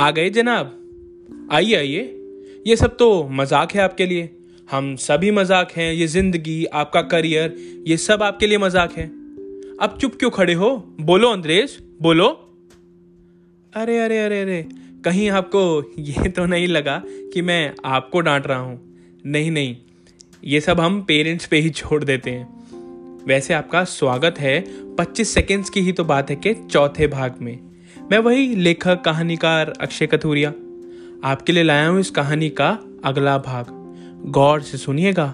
आ गए जनाब? आइए आइए। ये सब तो मज़ाक है आपके लिए। हम सभी मज़ाक हैं, ये ज़िंदगी, आपका करियर, ये सब आपके लिए मज़ाक है। अब चुप क्यों खड़े हो? बोलो अंद्रेज बोलो। अरे अरे अरे अरे, कहीं आपको ये तो नहीं लगा कि मैं आपको डांट रहा हूँ? नहीं नहीं, ये सब हम पेरेंट्स पे ही छोड़ देते हैं। वैसे आपका स्वागत है 25 सेकेंड्स की ही तो बात है कि चौथे भाग में। मैं वही लेखक, कहानीकार अक्षय कथूरिया। आपके लिए लाया हूँ इस कहानी का अगला भाग। गौर से सुनिएगा।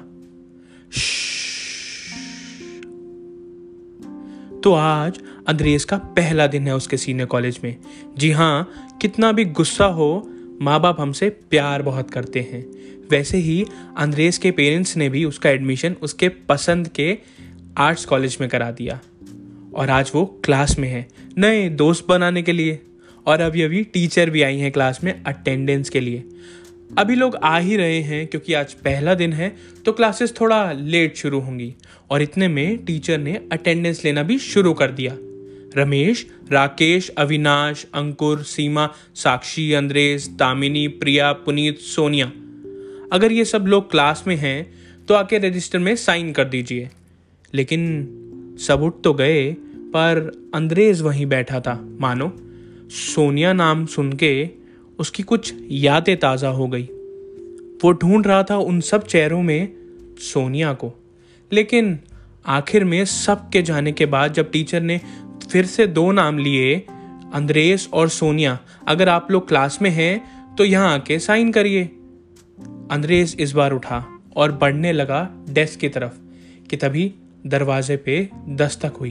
तो आज अंद्रेस का पहला दिन है उसके सीनियर कॉलेज में जी हाँ कितना भी गुस्सा हो माँ बाप हमसे प्यार बहुत करते हैं वैसे ही अंद्रेस के पेरेंट्स ने भी उसका एडमिशन उसके पसंद के आर्ट्स कॉलेज में करा दिया और आज वो क्लास में है। नए दोस्त बनाने के लिए। और अभी अभी टीचर भी आई हैं क्लास में अटेंडेंस के लिए। अभी लोग आ ही रहे हैं क्योंकि आज पहला दिन है तो क्लासेस थोड़ा लेट शुरू होंगी। और इतने में टीचर ने अटेंडेंस लेना भी शुरू कर दिया। रमेश, राकेश, अविनाश, अंकुर, सीमा, साक्षी अंद्रेस तामिनी, प्रिया, पुनीत, सोनिया। अगर ये सब लोग क्लास में हैं तो आके रजिस्टर में साइन कर दीजिए। लेकिन सब उठ तो गए, पर अंग्रेज़ वहीं बैठा था। मानो, सोनिया नाम सुन के उसकी कुछ यादें ताज़ा हो गई। वो ढूंढ रहा था उन सब चेहरों में सोनिया को। लेकिन आखिर में सब के जाने के बाद जब टीचर ने फिर से दो नाम लिए अंद्रेस और सोनिया, अगर आप लोग क्लास में हैं तो यहाँ आके साइन करिए। अंद्रेस इस बार उठा और बढ़ने लगा डेस्क की तरफ़, कि तभी दरवाजे पे दस्तक हुई।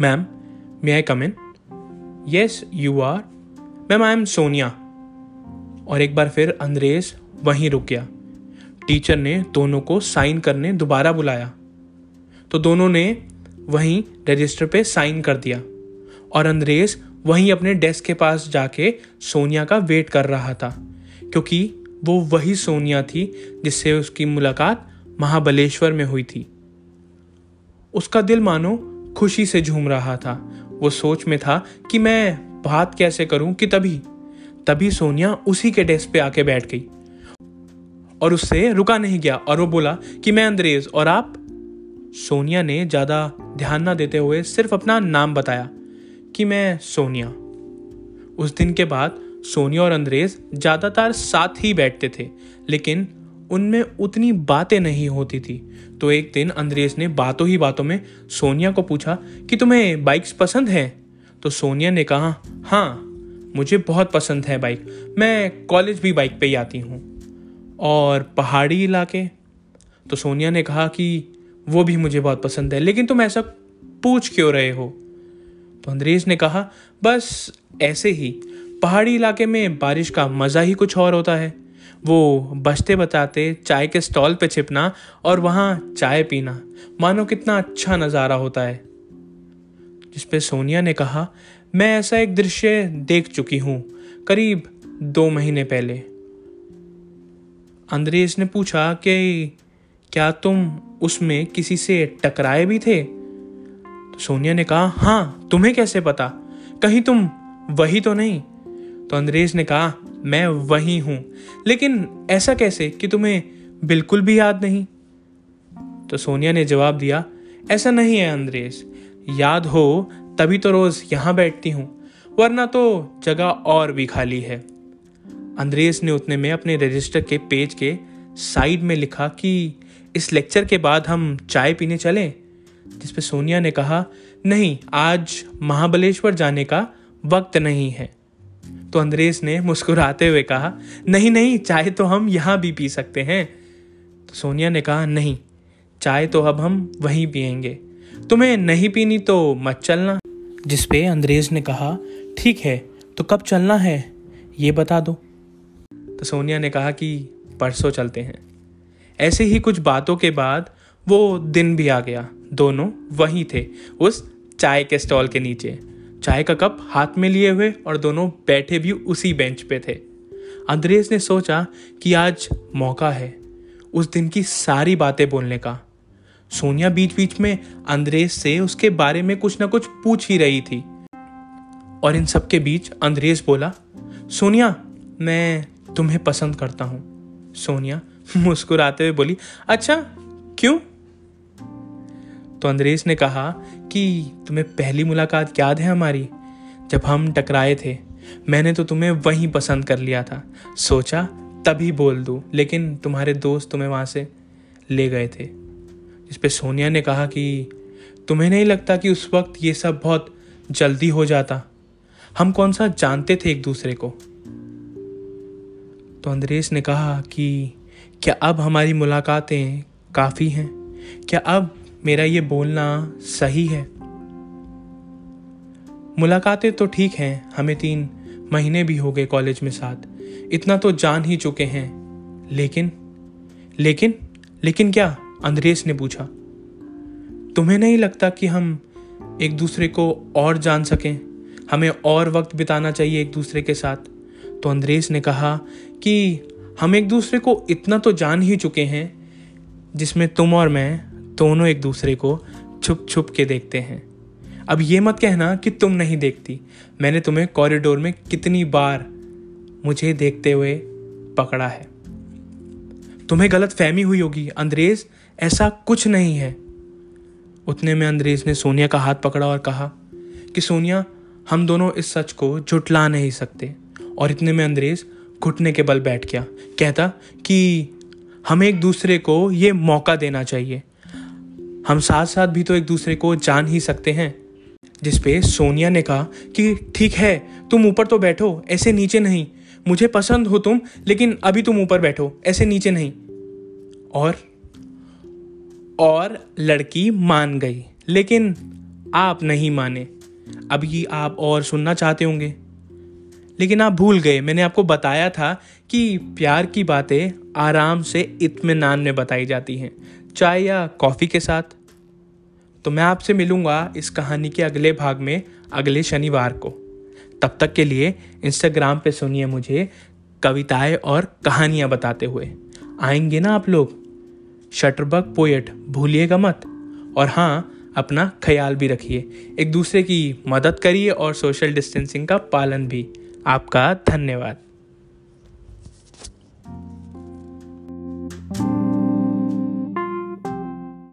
Ma'am may I come in yes you are ma'am I am Sonia और एक बार फिर अंग्रेज़ वहीं रुक गया। टीचर ने दोनों को साइन करने दोबारा बुलाया। तो दोनों ने वहीं रजिस्टर पे साइन कर दिया और अंग्रेज़ वहीं अपने डेस्क के पास जाके सोनिया का वेट कर रहा था, क्योंकि वो वही सोनिया थी जिससे उसकी मुलाकात महाबलेश्वर में हुई थी। उसका दिल मानो खुशी से झूम रहा था। वो सोच में था कि मैं बात कैसे करूँ कि तभी तभी सोनिया उसी के डेस्क पे आके बैठ गई। और उससे रुका नहीं गया और वो बोला कि मैं अंग्रेज़ और आप? सोनिया ने ज़्यादा ध्यान ना देते हुए सिर्फ़ अपना नाम बताया कि मैं सोनिया। उस दिन के बाद सोनिया और अंग्रेज़ ज़्यादातर साथ ही बैठते थे, लेकिन उनमें उतनी बातें नहीं होती थी। तो एक दिन अंग्रेज़ ने बातों ही बातों में सोनिया को पूछा कि तुम्हें बाइक्स पसंद हैं? तो सोनिया ने कहा हाँ मुझे बहुत पसंद है बाइक। मैं कॉलेज भी बाइक पे ही आती हूँ। और पहाड़ी इलाके? तो सोनिया ने कहा कि, वो भी मुझे बहुत पसंद है, लेकिन तुम ऐसा पूछ क्यों रहे हो? तो अंग्रेज़ ने कहा, बस ऐसे ही, पहाड़ी इलाके में बारिश का मज़ा ही कुछ और होता है। वो बचते बताते, चाय के स्टॉल पे छिपना और वहाँ चाय पीना। मानो कितना अच्छा नज़ारा होता है। जिसपे सोनिया ने कहा, मैं ऐसा एक दृश्य देख चुकी हूँ, करीब दो महीने पहले। अंग्रेज़ ने पूछा कि, क्या तुम उसमें किसी से टकराए भी थे? तो सोनिया ने कहा हाँ तुम्हें कैसे पता? कहीं तुम वही तो नहीं? तो अंग्रेज़ ने कहा मैं वही हूँ। लेकिन ऐसा कैसे कि तुम्हें बिल्कुल भी याद नहीं? तो सोनिया ने जवाब दिया, ऐसा नहीं है अंग्रेज़। याद हो, तभी तो रोज यहाँ बैठती हूँ, वरना तो जगह और भी खाली है। अंग्रेज़ ने उतने में अपने रजिस्टर के पेज के साइड में लिखा कि इस लेक्चर के बाद हम चाय पीने चलें, जिसपे सोनिया ने कहा, नहीं, आज महाबलेश्वर जाने का वक्त नहीं है। तो अंग्रेज़ ने मुस्कुराते हुए कहा, नहीं नहीं, चाय तो हम यहाँ भी पी सकते हैं। तो सोनिया ने कहा, नहीं, चाय तो अब हम वहीं पियेंगे। तुम्हें नहीं पीनी तो मत चलना। जिसपे अंग्रेज़ ने कहा, ठीक है तो कब चलना है, ये बता दो। तो सोनिया ने कहा कि परसों चलते हैं। ऐसे ही कुछ बातों के बाद वो दिन भी आ गया। दोनों वहीं थे, उस चाय के स्टॉल के नीचे। चाय का कप हाथ में लिए हुए और दोनों बैठे भी उसी बेंच पे थे। अंद्रेज ने सोचा कि आज मौका है उस दिन की सारी बातें बोलने का। सोनिया बीच बीच में अंद्रेज से उसके बारे में कुछ ना कुछ पूछ ही रही थी। और इन सब के बीच अंद्रेज बोला, सोनिया, मैं तुम्हें पसंद करता हूँ। सोनिया मुस्कुराते हुए बोली अच्छा क्यों? तो अंद्रेस ने कहा कि तुम्हें पहली मुलाकात याद है हमारी? जब हम टकराए थे, मैंने तो तुम्हें वहीं पसंद कर लिया था। सोचा, तभी बोल दूँ, लेकिन तुम्हारे दोस्त तुम्हें वहाँ से ले गए थे। जिस पे सोनिया ने कहा कि, तुम्हें नहीं लगता कि उस वक्त ये सब बहुत जल्दी हो जाता? हम कौन सा जानते थे एक दूसरे को? तो अंद्रेस ने कहा कि, क्या अब हमारी मुलाकातें काफ़ी हैं? क्या अब मेरा ये बोलना सही है? मुलाकातें तो ठीक हैं, हमें तीन महीने भी हो गए कॉलेज में साथ। इतना तो जान ही चुके हैं। लेकिन लेकिन लेकिन क्या? अंद्रेस ने पूछा। तुम्हें नहीं लगता कि हम एक दूसरे को और जान सकें? हमें और वक्त बिताना चाहिए एक दूसरे के साथ। तो अंद्रेस ने कहा कि हम एक दूसरे को इतना तो जान ही चुके हैं, जिसमें तुम और मैं दोनों एक दूसरे को छुप छुप के देखते हैं। अब ये मत कहना कि तुम नहीं देखती। मैंने तुम्हें कॉरिडोर में कितनी बार मुझे देखते हुए पकड़ा है। तुम्हें गलत फहमी हुई होगी, अंग्रेज़, ऐसा कुछ नहीं है। उतने में अंग्रेज़ ने सोनिया का हाथ पकड़ा और कहा कि सोनिया, हम दोनों इस सच को झुटला नहीं सकते। और इतने में अंग्रेज़ घुटने के बल बैठ गया। कहता कि हमें एक दूसरे को ये मौका देना चाहिए। हम साथ साथ भी तो एक दूसरे को जान ही सकते हैं। जिसपे सोनिया ने कहा कि, ठीक है, तुम ऊपर तो बैठो, ऐसे नीचे नहीं। मुझे पसंद हो तुम, लेकिन अभी तुम ऊपर बैठो, ऐसे नीचे नहीं। और और लड़की मान गई, लेकिन आप नहीं माने। अभी आप और सुनना चाहते होंगे। लेकिन आप भूल गए, मैंने आपको बताया था कि प्यार की बातें आराम से इत्मीनान में बताई जाती हैं, चाय या कॉफ़ी के साथ। तो मैं आपसे मिलूँगा इस कहानी के अगले भाग में, अगले शनिवार को। तब तक के लिए इंस्टाग्राम पे सुनिए मुझे कविताएँ और कहानियाँ बताते हुए। आएँगे ना आप लोग? शटरबग पोएट भूलिएगा मत। और हाँ अपना ख्याल भी रखिए। एक दूसरे की मदद करिए और सोशल डिस्टेंसिंग का पालन भी। आपका धन्यवाद।